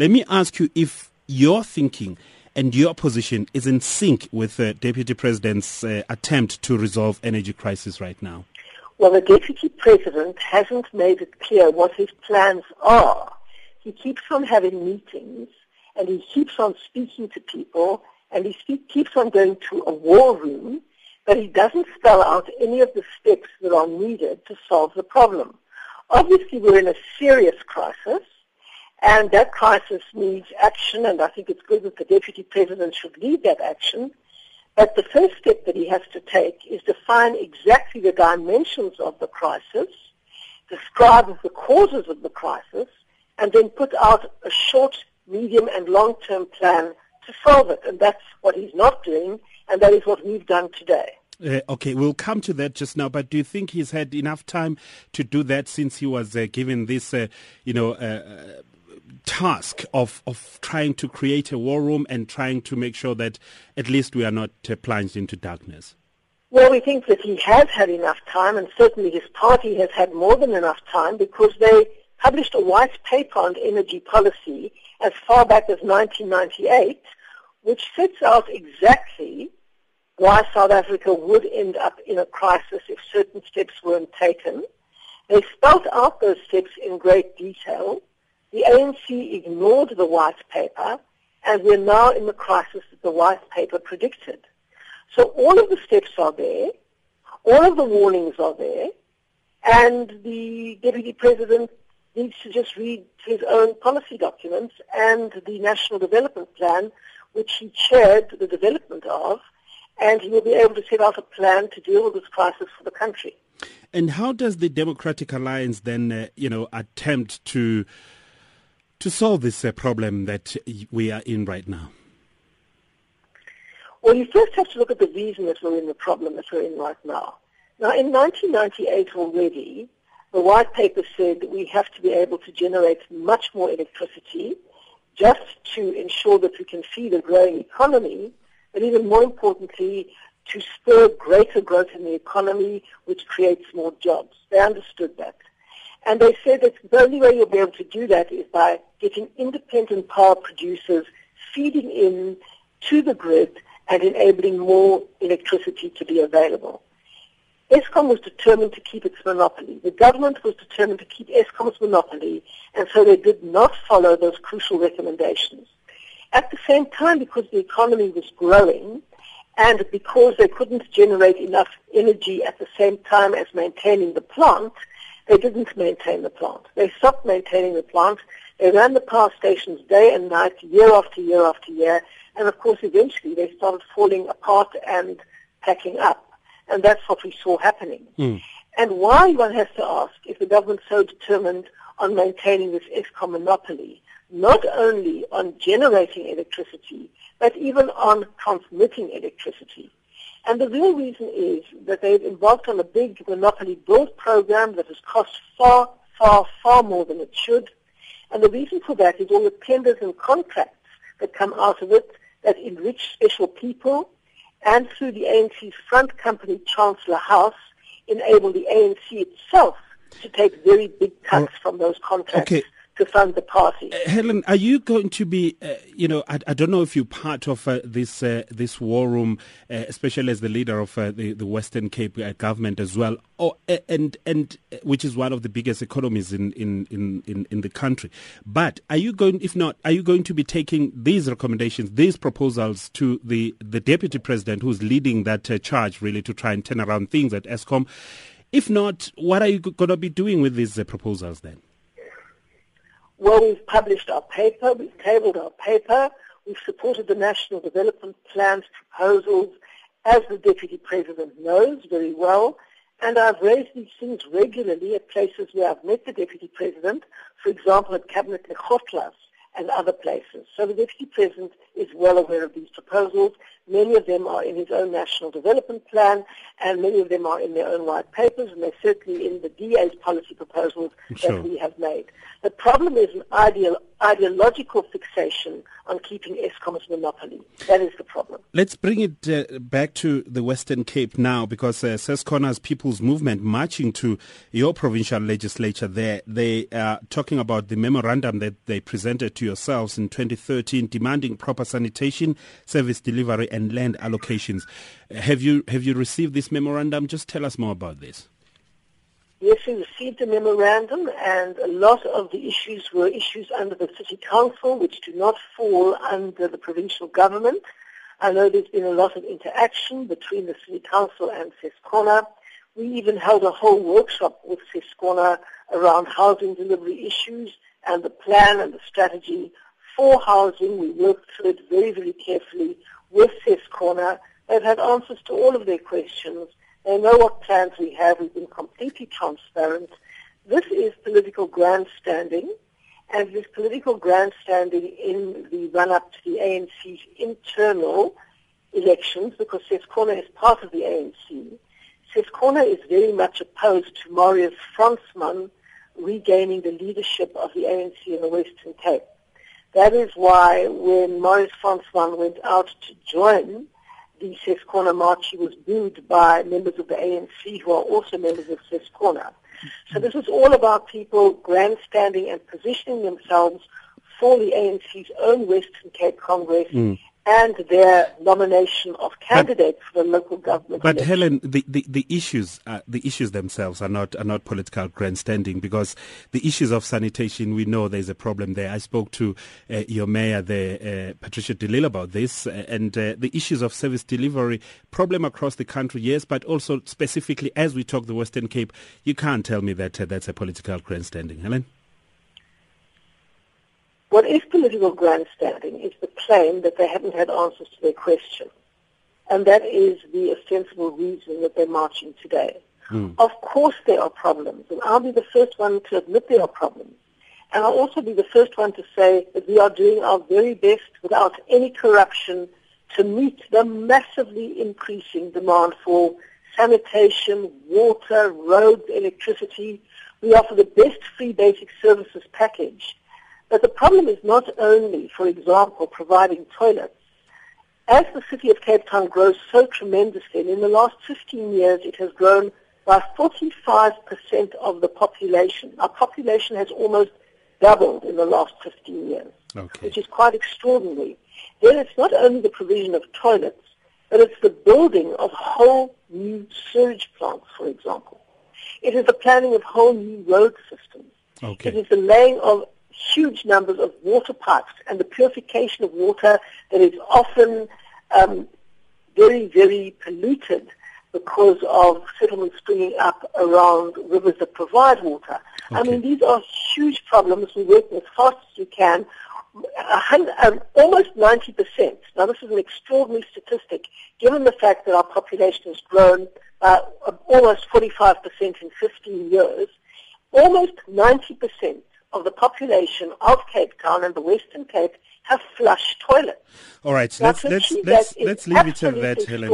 Let me ask you if your thinking and your position is in sync with the Deputy President's uh, attempt to resolve energy crisis right now. Well, the Deputy President hasn't made it clear what his plans are. He keeps on having meetings and he keeps on speaking to people and he keeps on going to a war room, but he doesn't spell out any of the steps that are needed to solve the problem. Obviously, we're in a serious crisis, and that crisis needs action, and I think it's good that the Deputy President should lead that action. But the first step that he has to take is define exactly the dimensions of the crisis, describe the causes of the crisis, and then put out a short, medium, and long-term plan to solve it. And that's what he's not doing, and that is what we've done today. Uh, okay, we'll come to that just now. But do you think he's had enough time to do that since he was uh, given this, uh, you know, uh, task of of trying to create a war room and trying to make sure that at least we are not uh, plunged into darkness? Well, we think that he has had enough time, and certainly his party has had more than enough time because they published a white paper on energy policy as far back as 1998, which sets out exactly why South Africa would end up in a crisis if certain steps weren't taken. They spelled out those steps in great detail. The ANC ignored the white paper, and we're now in the crisis that the white paper predicted. So all of the steps are there, all of the warnings are there, and the deputy president needs to just read his own policy documents and the national development plan, which he chaired the development of, and he will be able to set out a plan to deal with this crisis for the country. And how does the Democratic Alliance then, uh, you know, attempt to to solve this uh, problem that we are in right now? Well, you first have to look at the reason that we're in the problem that we're in right now. Now, in 1998 already, the white paper said that we have to be able to generate much more electricity just to ensure that we can feed a growing economy, but even more importantly, to spur greater growth in the economy, which creates more jobs. They understood that. And they said that the only way you'll be able to do that is by getting independent power producers feeding in to the grid and enabling more electricity to be available. Eskom was determined to keep its monopoly. The government was determined to keep Eskom's monopoly, and so they did not follow those crucial recommendations. At the same time, because the economy was growing, and because they couldn't generate enough energy at the same time as maintaining the plant, they didn't maintain the plant. They stopped maintaining the plant. They ran the power stations day and night, year after year after year, and of course eventually they started falling apart and packing up. And that's what we saw happening. Mm. And why, one has to ask, is the government so determined on maintaining this Eskom monopoly, not only on generating electricity, but even on transmitting electricity. And the real reason is that they've embarked on a big monopoly build program that has cost far, far, far more than it should. And the reason for that is all the tenders and contracts that come out of it that enrich special people and through the ANC's front company, Chancellor House, enable the ANC itself to take very big cuts uh, from those contracts. Okay to fund the party. Uh, Helen, are you going to be, uh, you know, I, I, don't know if you're part of uh, this uh, this war room, uh, especially as the leader of uh, the, the Western Cape government as well, or, and and which is one of the biggest economies in, in, in, in, the country. But are you going, if not, are you going to be taking these recommendations, these proposals to the, the deputy president who's leading that charge really to try and turn around things at Eskom? If not, what are you going to be doing with these proposals then? Well, we've published our paper, we've tabled our paper, we've supported the National Development Plan's proposals, as the Deputy President knows very well, and I've raised these things regularly at places where I've met the Deputy President, for example at Cabinet Lekgotlas and other places. So the Deputy President is well aware of these proposals. Many of them are in his own national development plan, and many of them are in their own white papers, and they're certainly in the DA's policy proposals sure. that we have made. The problem is an ideal, ideological fixation on keeping Eskom as monopoly. That is the problem. Let's bring it uh, back to the Western Cape now, because uh, People's Movement marching to your provincial legislature there, they are talking about the memorandum that they presented to yourselves in 2013 demanding proper sanitation, service delivery and land allocations. Have you, have you received this memorandum? Just tell us more about this. Yes, we received a memorandum and a lot of the issues were issues under the City Council which do not fall under the provincial government. I know there's been a lot of interaction between the City Council and Ses'Khona. We even held a whole workshop with Ses'Khona around housing delivery issues and the plan and the strategy for housing. We worked through it very, very carefully with Ses'Khona. They've had answers to all of their questions they know what plans we have. We've been completely transparent. This is political grandstanding, and this political grandstanding in the run-up to the ANC's internal elections, because Ses'Khona is part of the ANC. Ses'Khona is very much opposed to Marius Fransman regaining the leadership of the ANC in the Western Cape. That is why when Marius Fransman went out to join the Ses'Khona march, he was booed by members of the ANC who are also members of Ses'Khona. So this is all about people grandstanding and positioning themselves for the ANC's own Western Cape Congress mm and their nomination of candidates but, for the local government. But election. Helen, the, the, the issues uh, the issues themselves are not are not political grandstanding because the issues of sanitation we know there's a problem there. I spoke to uh, your mayor there, uh, Patricia de Lille, about this, uh, and uh, the issues of service delivery problem across the country, yes, but also specifically as we talk the Western Cape, you can't tell me that uh, that's a political grandstanding, Helen. What is political grandstanding is the claim that they haven't had answers to their question. And that is the ostensible reason that they're marching today. Mm. Of course there are problems, and I'll be the first one to admit there are problems. And I'll also be the first one to say that we are doing our very best without any corruption to meet the massively increasing demand for sanitation, water, roads, electricity. We offer the best free basic services package but the problem is not only, for example, providing toilets. As the city of Cape Town grows so tremendously, and in the last 15 years it has grown by 45% of the population. Our population has almost doubled in the last 15 years, okay. which is quite extraordinary. Then it's not only the provision of toilets, but it's the building of whole new sewage plants, for example. It is the planning of whole new road systems. Okay. It is the laying of huge numbers of water pipes and the purification of water that is often um, very, very polluted because of settlements springing up around rivers that provide water. Okay. I mean, these are huge problems. We're working as fast as we can. Um, almost 90%. Now, this is an extraordinary statistic, given the fact that our population has grown uh, almost 45% in 15 years. Almost 90% of the population of Cape Town and the Western Cape have flush toilets. All right, now, let's let's let's, let's leave it at that, Helen.